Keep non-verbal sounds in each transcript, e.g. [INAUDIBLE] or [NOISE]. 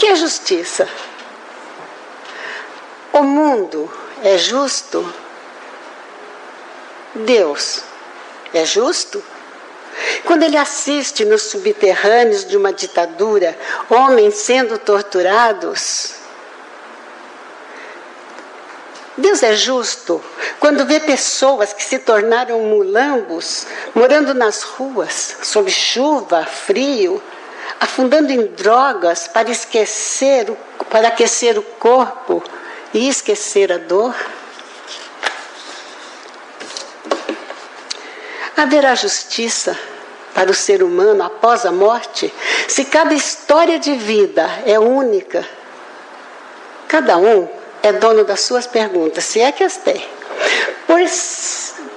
que é justiça? O mundo é justo? Deus é justo? Quando ele assiste nos subterrâneos de uma ditadura homens sendo torturados, Deus é justo quando vê pessoas que se tornaram mulambos, morando nas ruas, sob chuva, frio, afundando em drogas para esquecer, para aquecer o corpo e esquecer a dor? Haverá justiça para o ser humano após a morte se cada história de vida é única? Cada um é dono das suas perguntas, se é que as tem. Por,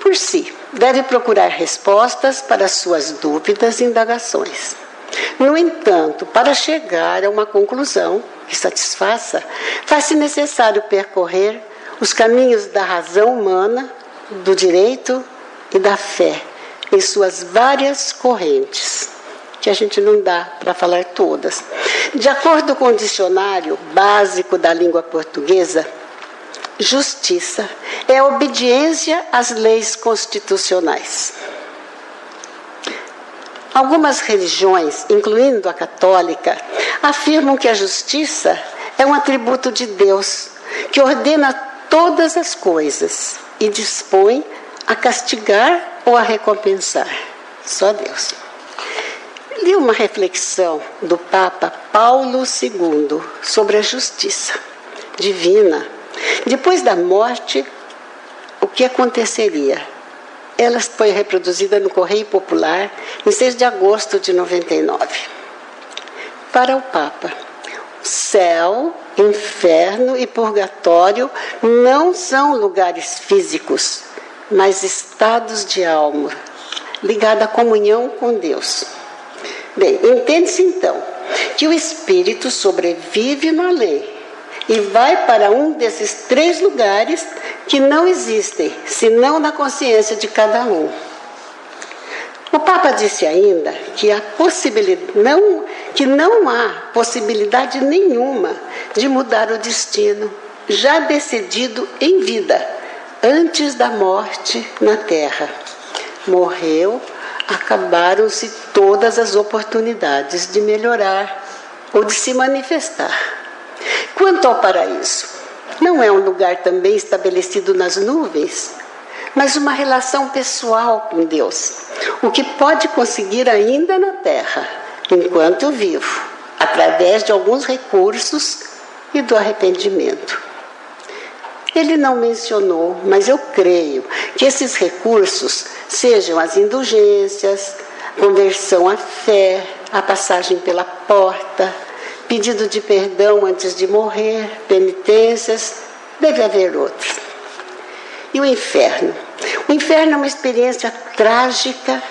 por si, deve procurar respostas para suas dúvidas e indagações. No entanto, para chegar a uma conclusão que satisfaça, faz-se necessário percorrer os caminhos da razão humana, do direito e da fé, em suas várias correntes, que a gente não dá para falar todas. De acordo com o dicionário básico da língua portuguesa, justiça é obediência às leis constitucionais. Algumas religiões, incluindo a católica, afirmam que a justiça é um atributo de Deus, que ordena todas as coisas e dispõe a castigar ou a recompensar. Só Deus. Li uma reflexão do Papa Paulo II sobre a justiça divina. Depois da morte, o que aconteceria? Ela foi reproduzida no Correio Popular em 6 de agosto de 99. Para o Papa, céu, inferno e purgatório não são lugares físicos, mas estados de alma, ligados à comunhão com Deus. Bem, entende-se então que o espírito sobrevive no além e vai para um desses três lugares que não existem, senão na consciência de cada um. O Papa disse ainda que, a possibilidade, não, que não há possibilidade nenhuma de mudar o destino já decidido em vida, antes da morte na terra. Morreu, acabaram-se todas as oportunidades de melhorar ou de se manifestar. Quanto ao paraíso, não é um lugar também estabelecido nas nuvens, mas uma relação pessoal com Deus, o que pode conseguir ainda na terra, enquanto vivo, através de alguns recursos e do arrependimento. Ele não mencionou, mas eu creio que esses recursos sejam as indulgências, conversão à fé, a passagem pela porta, pedido de perdão antes de morrer, penitências, deve haver outros. E o inferno? O inferno é uma experiência trágica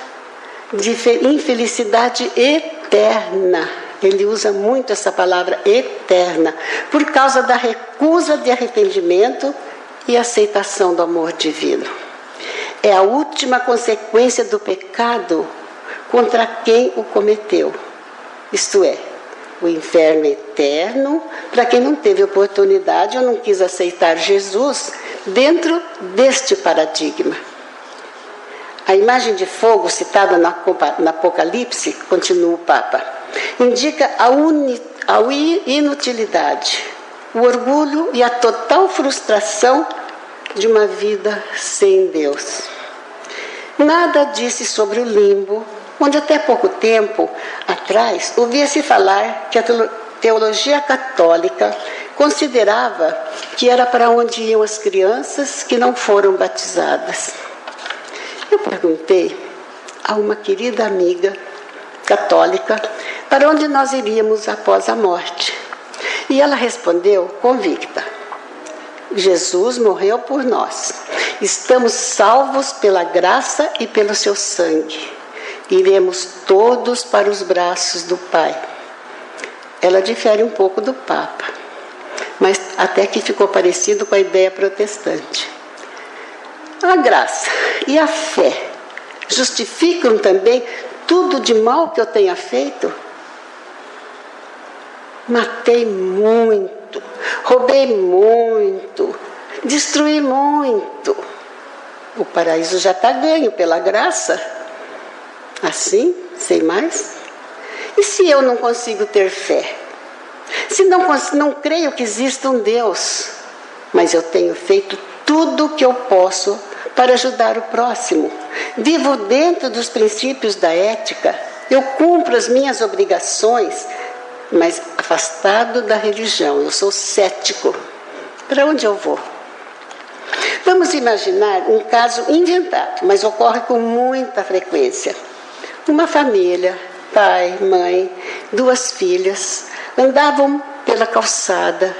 de infelicidade eterna. Ele usa muito essa palavra eterna, por causa da recusa de arrependimento e aceitação do amor divino. É a última consequência do pecado contra quem o cometeu. Isto é, o inferno eterno para quem não teve oportunidade ou não quis aceitar Jesus dentro deste paradigma. A imagem de fogo citada na Apocalipse, continua o Papa, indica a, uni, a inutilidade, o orgulho e a total frustração de uma vida sem Deus. Nada disse sobre o limbo, onde até pouco tempo atrás ouvia-se falar que a teologia católica considerava que era para onde iam as crianças que não foram batizadas. Eu perguntei a uma querida amiga católica para onde nós iríamos após a morte. E ela respondeu convicta: Jesus morreu por nós. Estamos salvos pela graça e pelo seu sangue iremos todos para os braços do Pai. Ela difere um pouco do Papa, mas até que ficou parecido com a ideia protestante. A graça e a fé justificam também tudo de mal que eu tenha feito? matei muito, roubei muito, destruí muito. O paraíso já está ganho pela graça. Assim, sem mais? E se eu não consigo ter fé? Se não, não creio que exista um Deus, mas eu tenho feito tudo o que eu posso para ajudar o próximo. Vivo dentro dos princípios da ética, eu cumpro as minhas obrigações, mas afastado da religião, eu sou cético. Para onde eu vou? Vamos imaginar um caso inventado, mas ocorre com muita frequência. Uma família, pai, mãe, duas filhas, andavam pela calçada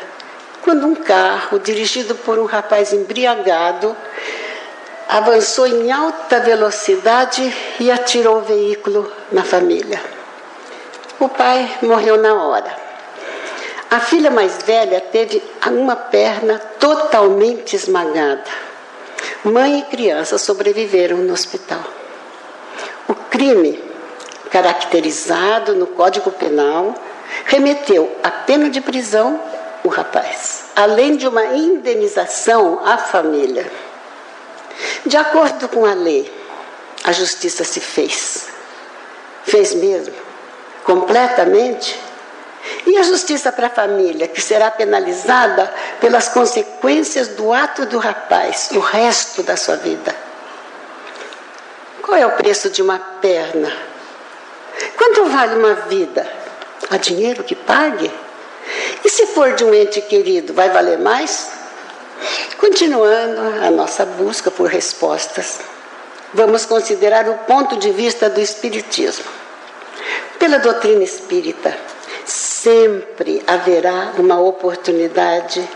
quando um carro, dirigido por um rapaz embriagado, avançou em alta velocidade e atirou o veículo na família. O pai morreu na hora. A filha mais velha teve uma perna totalmente esmagada. Mãe e criança sobreviveram no hospital. O crime, caracterizado no Código Penal, remeteu à pena de prisão o rapaz, além de uma indenização à família. De acordo com a lei, a justiça se fez. Fez mesmo, completamente. E a justiça para a família, que será penalizada pelas consequências do ato do rapaz o resto da sua vida? Qual é o preço de uma perna? Quanto vale uma vida? Há dinheiro que pague? E se for de um ente querido, vai valer mais? Continuando a nossa busca por respostas, vamos considerar o ponto de vista do Espiritismo. Pela doutrina espírita, sempre haverá uma oportunidade,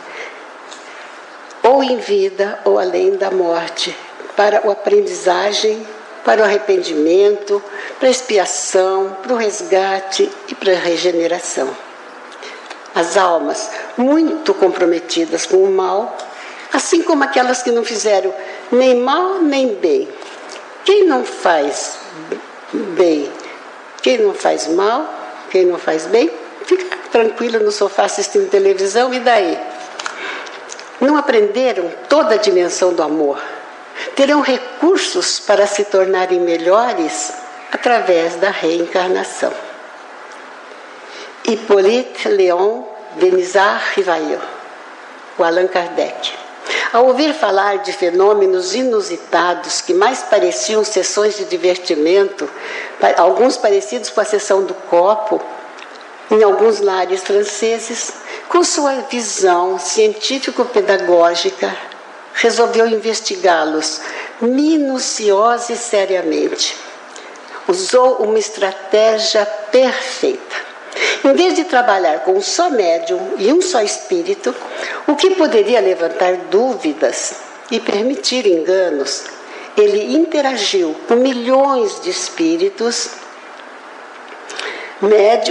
ou em vida ou além da morte, para a aprendizagem, para o arrependimento, para a expiação, para o resgate e para a regeneração. As almas muito comprometidas com o mal assim como aquelas que não fizeram nem mal nem bem. Quem não faz bem, quem não faz mal, quem não faz bem, fica tranquilo no sofá assistindo televisão e daí? Não aprenderam toda a dimensão do amor. Terão recursos para se tornarem melhores através da reencarnação. Hippolyte Léon Denisard Rivaillot, o Allan Kardec. Ao ouvir falar de fenômenos inusitados que mais pareciam sessões de divertimento, alguns parecidos com a sessão do copo, em alguns lares franceses, com sua visão científico-pedagógica, resolveu investigá-los minuciosa e seriamente. Usou uma estratégia perfeita. Em vez de trabalhar com um só médium e um só espírito, o que poderia levantar dúvidas e permitir enganos, ele interagiu com milhões de espíritos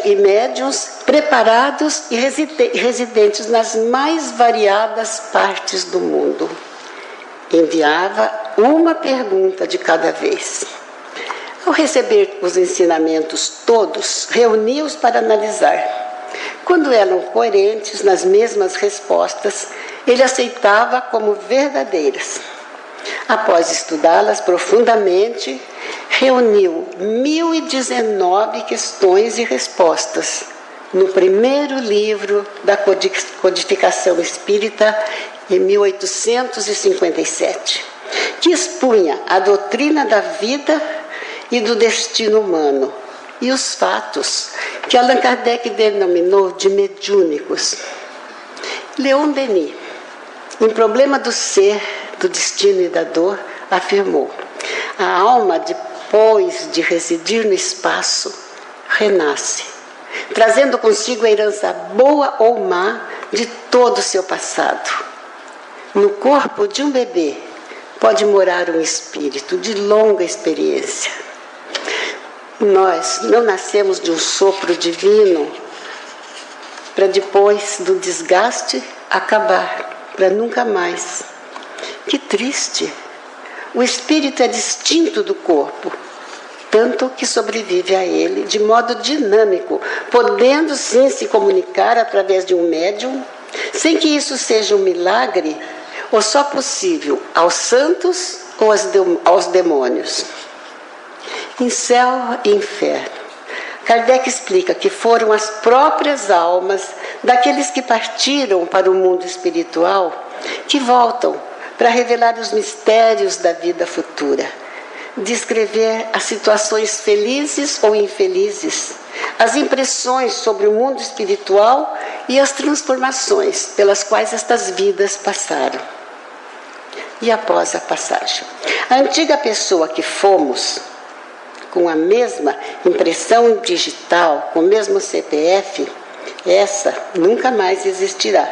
e médiums preparados e residentes nas mais variadas partes do mundo. Enviava uma pergunta de cada vez. Ao receber os ensinamentos todos, reunia-os para analisar. Quando eram coerentes nas mesmas respostas, ele aceitava como verdadeiras. Após estudá-las profundamente, reuniu 1019 questões e respostas no primeiro livro da Codificação Espírita, em 1857, que expunha a doutrina da vida e do destino humano, e os fatos, que Allan Kardec denominou de mediúnicos. Leon Denis, em Problema do Ser, do Destino e da Dor, afirmou: a alma, depois de residir no espaço, renasce, trazendo consigo a herança boa ou má de todo o seu passado. No corpo de um bebê pode morar um espírito de longa experiência nós não nascemos de um sopro divino para depois do desgaste acabar, para nunca mais. Que triste! O espírito é distinto do corpo, tanto que sobrevive a ele de modo dinâmico, podendo sim se comunicar através de um médium, sem que isso seja um milagre ou só possível aos santos ou aos demônios. Em céu e inferno. Kardec explica que foram as próprias almas daqueles que partiram para o mundo espiritual que voltam para revelar os mistérios da vida futura, descrever as situações felizes ou infelizes, as impressões sobre o mundo espiritual e as transformações pelas quais estas vidas passaram. E após a passagem, a antiga pessoa que fomos, com a mesma impressão digital, com o mesmo CPF, essa nunca mais existirá,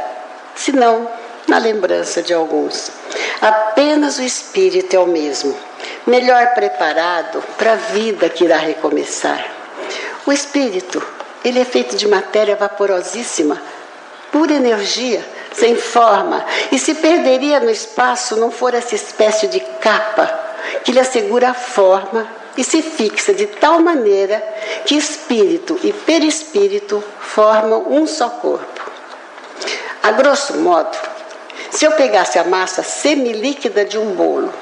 senão na lembrança de alguns. Apenas o espírito é o mesmo, melhor preparado para a vida que irá recomeçar. O espírito, ele é feito de matéria vaporosíssima, pura energia, sem forma, e se perderia no espaço não for essa espécie de capa que lhe assegura a forma e se fixa de tal maneira que espírito e perispírito formam um só corpo. A grosso modo, se eu pegasse a massa semilíquida de um bolo,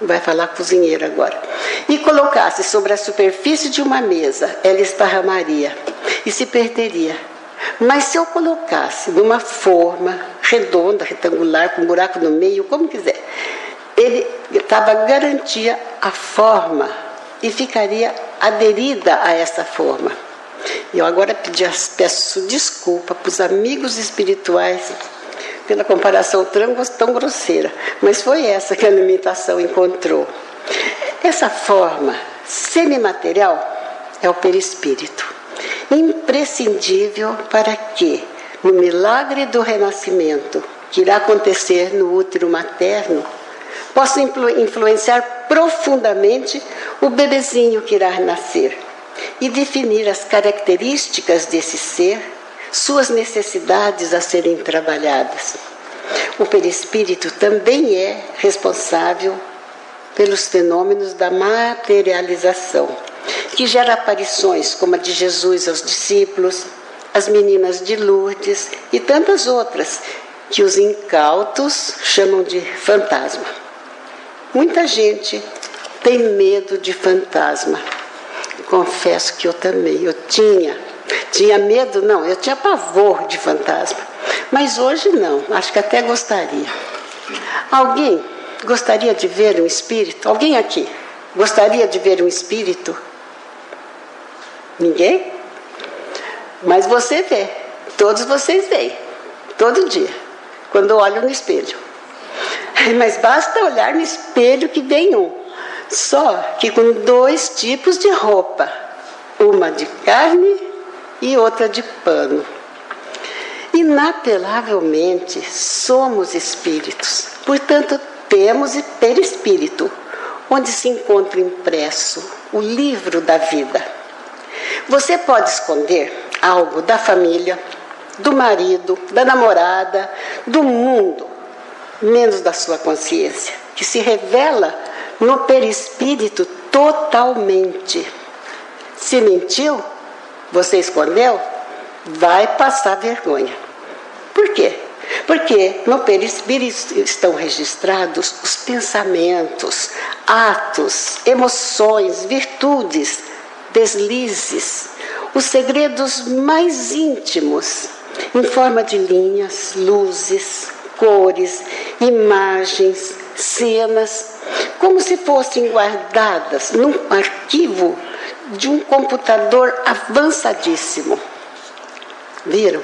vai falar cozinheiro agora, e colocasse sobre a superfície de uma mesa, ela esparramaria e se perderia. Mas se eu colocasse numa forma redonda, retangular, com um buraco no meio, como quiser, ele estava garantia a forma e ficaria aderida a essa forma. Eu agora peço desculpa para os amigos espirituais pela comparação tão grosseira, mas foi essa que a alimentação encontrou. Essa forma semimaterial é o perispírito, imprescindível para que, no milagre do renascimento, que irá acontecer no útero materno, possa influ influenciar profundamente o bebezinho que irá nascer e definir as características desse ser, suas necessidades a serem trabalhadas. O perispírito também é responsável pelos fenômenos da materialização, que gera aparições como a de Jesus aos discípulos, as meninas de Lourdes e tantas outras que os incautos chamam de fantasma. Muita gente tem medo de fantasma. Confesso que eu também. Eu tinha. Tinha medo? Não, eu tinha pavor de fantasma. Mas hoje não, acho que até gostaria. Alguém gostaria de ver um espírito? Alguém aqui gostaria de ver um espírito? Ninguém? Mas você vê, todos vocês veem, todo dia, quando olham no espelho. [LAUGHS] Mas basta olhar no espelho que vem um. Só que com dois tipos de roupa, uma de carne e outra de pano. Inapelavelmente somos espíritos, portanto temos perispírito, onde se encontra impresso o livro da vida. Você pode esconder algo da família, do marido, da namorada, do mundo, menos da sua consciência, que se revela no perispírito totalmente. Se mentiu, você escondeu, vai passar vergonha. Por quê? Porque no perispírito estão registrados os pensamentos, atos, emoções, virtudes, deslizes, os segredos mais íntimos, em forma de linhas, luzes, cores, imagens, cenas, como se fossem guardadas num arquivo de um computador avançadíssimo. Viram?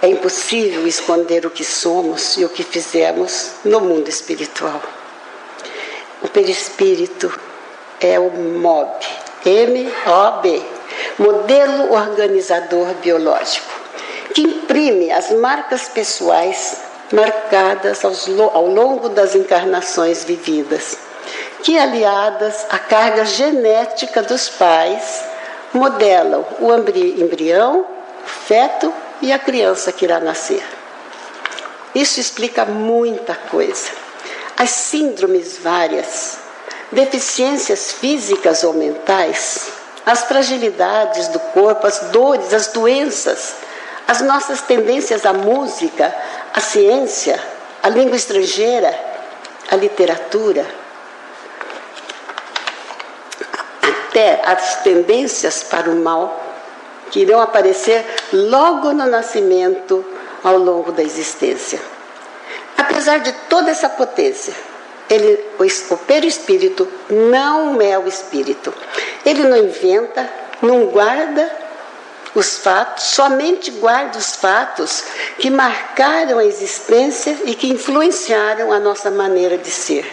É impossível esconder o que somos e o que fizemos no mundo espiritual. O perispírito é o MOB, M-O-B, modelo organizador biológico, que imprime as marcas pessoais marcadas ao longo das encarnações vividas, que, aliadas à carga genética dos pais, modelam o embrião, o feto e a criança que irá nascer. Isso explica muita coisa. As síndromes várias deficiências físicas ou mentais, as fragilidades do corpo, as dores, as doenças, as nossas tendências à música, à ciência, à língua estrangeira, à literatura, até as tendências para o mal que irão aparecer logo no nascimento ao longo da existência. Apesar de toda essa potência, ele, o, o perispírito não é o espírito. Ele não inventa, não guarda os fatos, somente guarda os fatos que marcaram a existência e que influenciaram a nossa maneira de ser.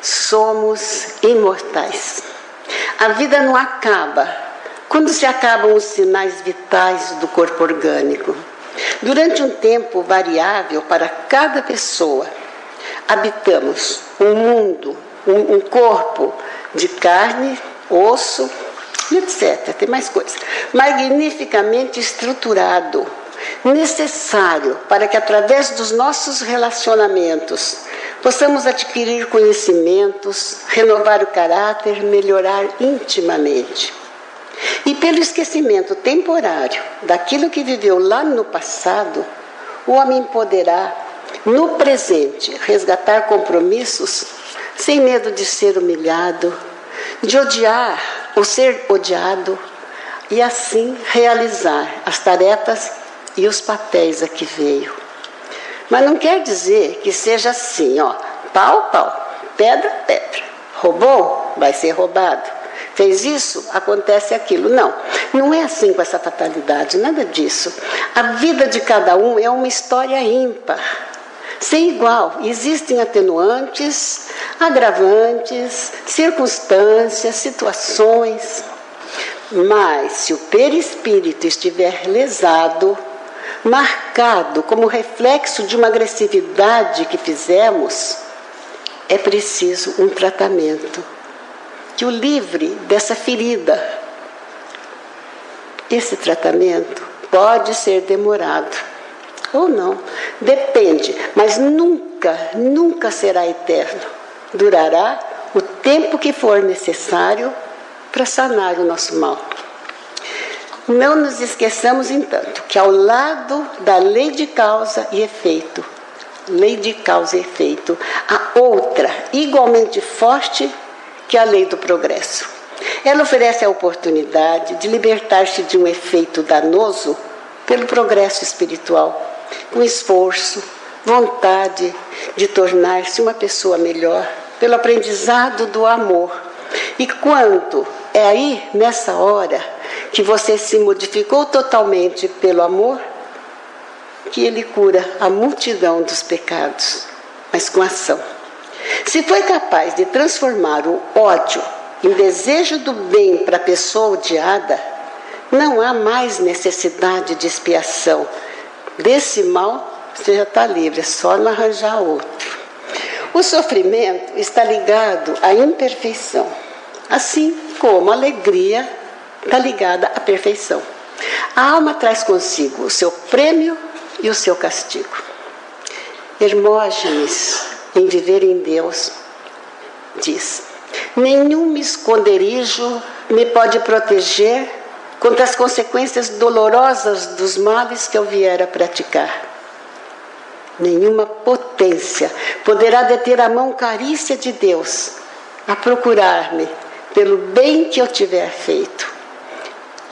Somos imortais. A vida não acaba quando se acabam os sinais vitais do corpo orgânico. Durante um tempo variável para cada pessoa, habitamos um mundo, um, um corpo de carne, osso, etc. Tem mais coisas. Magnificamente estruturado, necessário para que através dos nossos relacionamentos possamos adquirir conhecimentos, renovar o caráter, melhorar intimamente. E pelo esquecimento temporário daquilo que viveu lá no passado, o homem poderá no presente, resgatar compromissos sem medo de ser humilhado, de odiar ou ser odiado, e assim realizar as tarefas e os papéis a que veio. Mas não quer dizer que seja assim, ó, pau, pau, pedra, pedra. Roubou? Vai ser roubado. Fez isso? Acontece aquilo. Não, não é assim com essa fatalidade, nada disso. A vida de cada um é uma história ímpar sem igual. Existem atenuantes, agravantes, circunstâncias, situações. Mas se o perispírito estiver lesado, marcado como reflexo de uma agressividade que fizemos, é preciso um tratamento que o livre dessa ferida. Esse tratamento pode ser demorado ou não. Depende, mas nunca, nunca será eterno. Durará o tempo que for necessário para sanar o nosso mal. Não nos esqueçamos, entanto, que ao lado da lei de causa e efeito, lei de causa e efeito, há outra igualmente forte que a lei do progresso. Ela oferece a oportunidade de libertar-se de um efeito danoso pelo progresso espiritual com esforço, vontade de tornar-se uma pessoa melhor, pelo aprendizado do amor. E quando é aí, nessa hora, que você se modificou totalmente pelo amor, que ele cura a multidão dos pecados, mas com ação. Se foi capaz de transformar o ódio em desejo do bem para a pessoa odiada, não há mais necessidade de expiação, Desse mal, você já está livre, é só não arranjar outro. O sofrimento está ligado à imperfeição, assim como a alegria está ligada à perfeição. A alma traz consigo o seu prêmio e o seu castigo. Hermógenes, em Viver em Deus, diz: Nenhum esconderijo me pode proteger contra as consequências dolorosas dos males que eu vier a praticar. Nenhuma potência poderá deter a mão carícia de Deus a procurar-me pelo bem que eu tiver feito.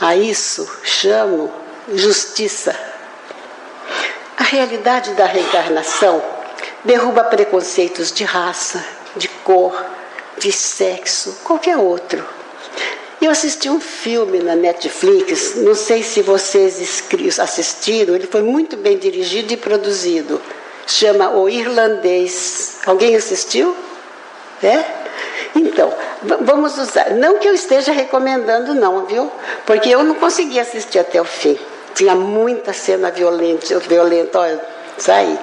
A isso chamo justiça. A realidade da reencarnação derruba preconceitos de raça, de cor, de sexo, qualquer outro eu assisti um filme na Netflix, não sei se vocês assistiram, ele foi muito bem dirigido e produzido. Chama O Irlandês. Alguém assistiu? É? Então, vamos usar. Não que eu esteja recomendando, não, viu? Porque eu não consegui assistir até o fim. Tinha muita cena violenta, violenta, olha, saí.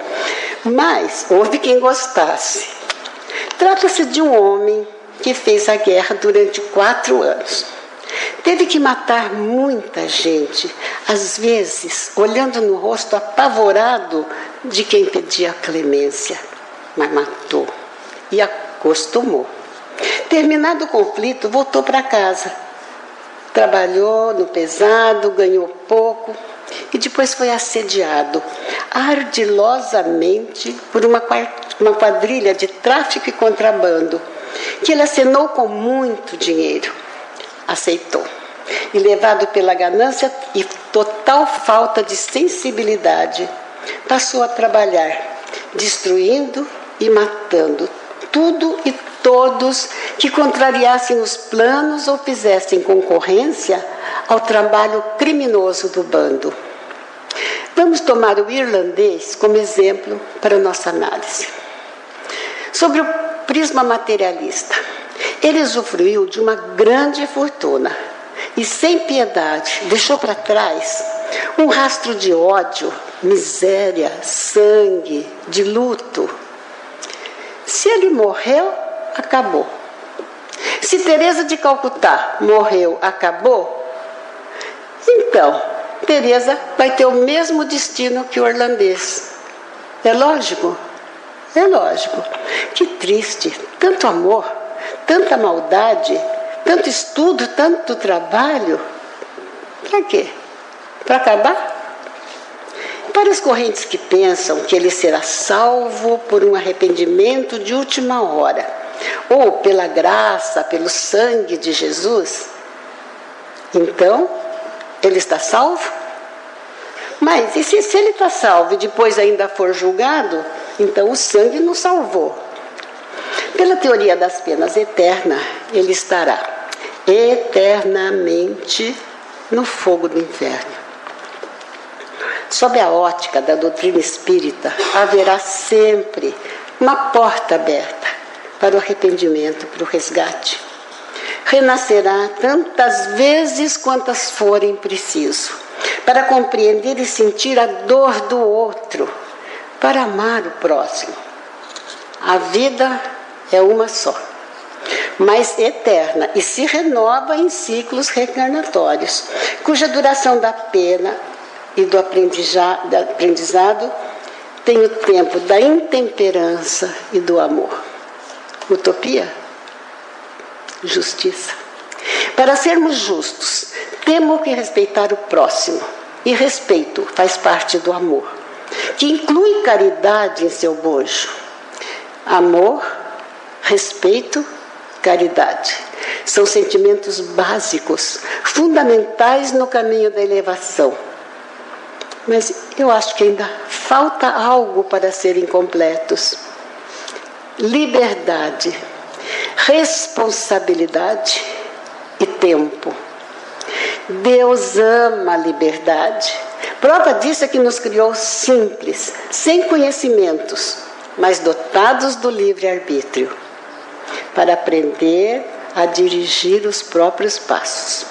Mas houve quem gostasse. Trata-se de um homem que fez a guerra durante quatro anos. Teve que matar muita gente, às vezes olhando no rosto apavorado de quem pedia clemência, mas matou e acostumou. Terminado o conflito, voltou para casa. Trabalhou no pesado, ganhou pouco e depois foi assediado ardilosamente por uma quadrilha de tráfico e contrabando que ele acenou com muito dinheiro. Aceitou. E levado pela ganância e total falta de sensibilidade, passou a trabalhar, destruindo e matando tudo e todos que contrariassem os planos ou fizessem concorrência ao trabalho criminoso do bando. Vamos tomar o irlandês como exemplo para nossa análise. Sobre o prisma materialista. Ele usufruiu de uma grande fortuna e, sem piedade, deixou para trás um rastro de ódio, miséria, sangue, de luto. Se ele morreu, acabou. Se Teresa de Calcutá morreu, acabou. Então, Teresa vai ter o mesmo destino que o irlandês. É lógico? É lógico. Que triste. Tanto amor, tanta maldade, tanto estudo, tanto trabalho. Para quê? Para acabar? Para as correntes que pensam que ele será salvo por um arrependimento de última hora, ou pela graça, pelo sangue de Jesus, então ele está salvo? Mas e se, se ele está salvo e depois ainda for julgado, então o sangue nos salvou. Pela teoria das penas eterna, ele estará eternamente no fogo do inferno. Sob a ótica da doutrina espírita, haverá sempre uma porta aberta para o arrependimento, para o resgate. Renascerá tantas vezes quantas forem preciso, para compreender e sentir a dor do outro para amar o próximo. A vida é uma só, mas eterna e se renova em ciclos reencarnatórios, cuja duração da pena e do aprendizado tem o tempo da intemperança e do amor. Utopia? Justiça. Para sermos justos, temos que respeitar o próximo. E respeito faz parte do amor que inclui caridade em seu bojo. Amor, respeito, caridade. São sentimentos básicos, fundamentais no caminho da elevação. Mas eu acho que ainda falta algo para serem completos. Liberdade, responsabilidade e tempo. Deus ama a liberdade Prova disso é que nos criou simples, sem conhecimentos, mas dotados do livre-arbítrio, para aprender a dirigir os próprios passos.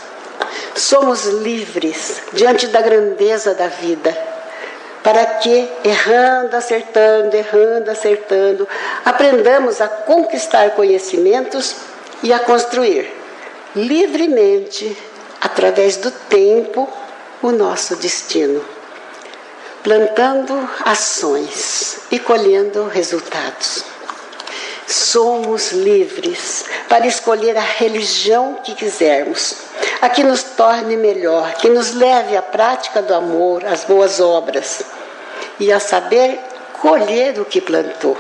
Somos livres diante da grandeza da vida, para que, errando, acertando, errando, acertando, aprendamos a conquistar conhecimentos e a construir livremente, através do tempo, o nosso destino, plantando ações e colhendo resultados. Somos livres para escolher a religião que quisermos, a que nos torne melhor, que nos leve à prática do amor, às boas obras e a saber colher o que plantou.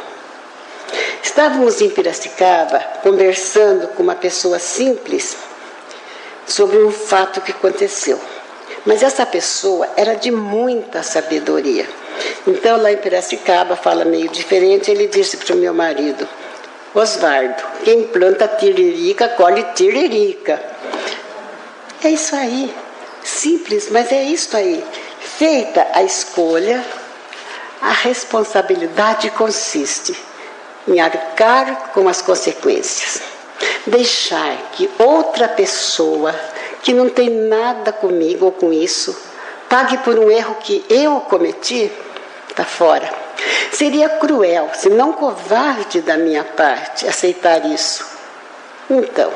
Estávamos em Piracicaba conversando com uma pessoa simples sobre um fato que aconteceu. Mas essa pessoa era de muita sabedoria. Então, lá em Piracicaba, fala meio diferente, ele disse para o meu marido, Osvaldo, quem planta tiririca, colhe tiririca. É isso aí. Simples, mas é isso aí. Feita a escolha, a responsabilidade consiste em arcar com as consequências. Deixar que outra pessoa que não tem nada comigo ou com isso, pague por um erro que eu cometi, está fora. Seria cruel, se não covarde da minha parte, aceitar isso. Então,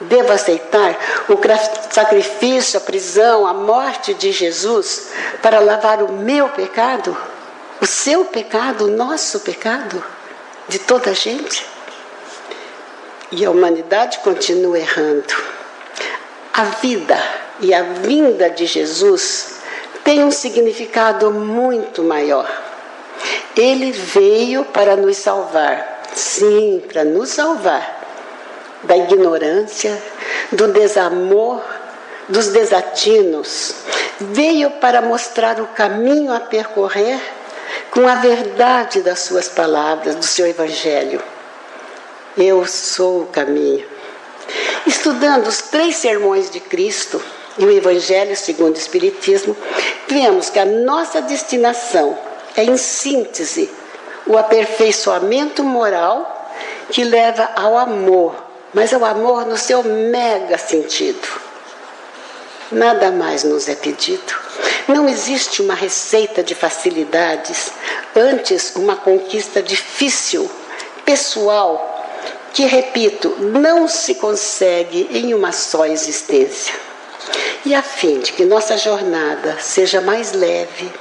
devo aceitar o sacrifício, a prisão, a morte de Jesus para lavar o meu pecado, o seu pecado, o nosso pecado, de toda a gente? e a humanidade continua errando. A vida e a vinda de Jesus tem um significado muito maior. Ele veio para nos salvar, sim, para nos salvar da ignorância, do desamor, dos desatinos. Veio para mostrar o caminho a percorrer com a verdade das suas palavras, do seu evangelho. Eu sou o caminho. Estudando os três sermões de Cristo e o Evangelho segundo o Espiritismo, vemos que a nossa destinação é, em síntese, o aperfeiçoamento moral que leva ao amor, mas ao amor no seu mega sentido. Nada mais nos é pedido. Não existe uma receita de facilidades, antes, uma conquista difícil, pessoal, que, repito, não se consegue em uma só existência. E a fim de que nossa jornada seja mais leve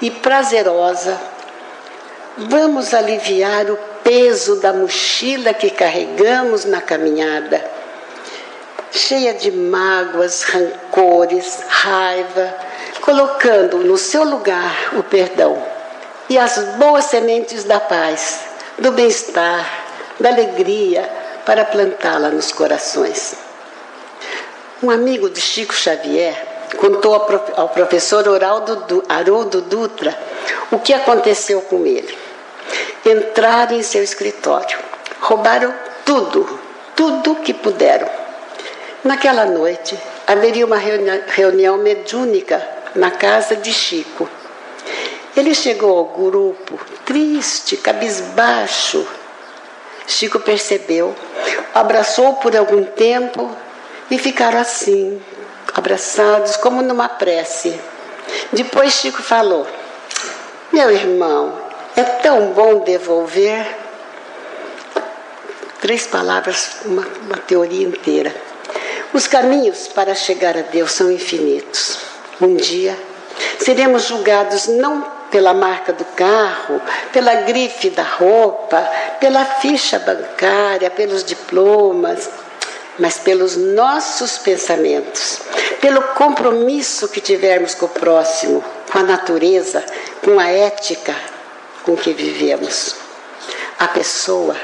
e prazerosa, vamos aliviar o peso da mochila que carregamos na caminhada, cheia de mágoas, rancores, raiva, colocando no seu lugar o perdão e as boas sementes da paz, do bem-estar, da alegria para plantá-la nos corações. Um amigo de Chico Xavier contou ao professor Haroldo Dutra o que aconteceu com ele. Entraram em seu escritório, roubaram tudo, tudo que puderam. Naquela noite, haveria uma reunião mediúnica na casa de Chico. Ele chegou ao grupo triste, cabisbaixo, Chico percebeu, abraçou por algum tempo e ficaram assim, abraçados, como numa prece. Depois Chico falou: Meu irmão, é tão bom devolver. Três palavras, uma, uma teoria inteira. Os caminhos para chegar a Deus são infinitos. Um dia seremos julgados não pela marca do carro, pela grife da roupa, pela ficha bancária, pelos diplomas, mas pelos nossos pensamentos, pelo compromisso que tivermos com o próximo, com a natureza, com a ética com que vivemos. A pessoa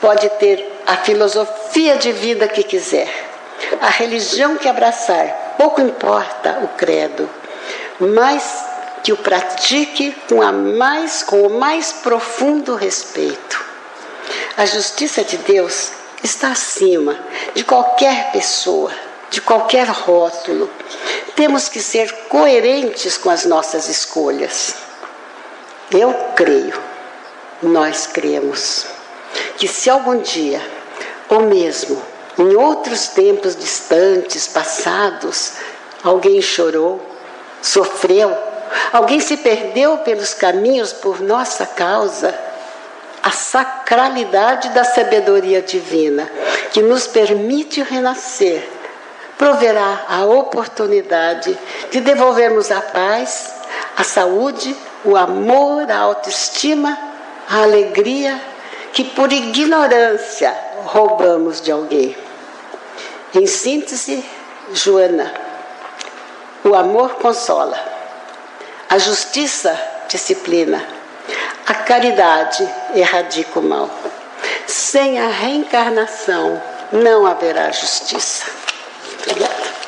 pode ter a filosofia de vida que quiser, a religião que abraçar, pouco importa o credo, mas que o pratique com, a mais, com o mais profundo respeito. A justiça de Deus está acima de qualquer pessoa, de qualquer rótulo. Temos que ser coerentes com as nossas escolhas. Eu creio, nós cremos, que se algum dia, ou mesmo em outros tempos distantes, passados, alguém chorou, sofreu, Alguém se perdeu pelos caminhos por nossa causa. A sacralidade da sabedoria divina, que nos permite renascer, proverá a oportunidade de devolvermos a paz, a saúde, o amor, a autoestima, a alegria que por ignorância roubamos de alguém. Em síntese, Joana, o amor consola. A justiça disciplina. A caridade erradica o mal. Sem a reencarnação não haverá justiça. Obrigada.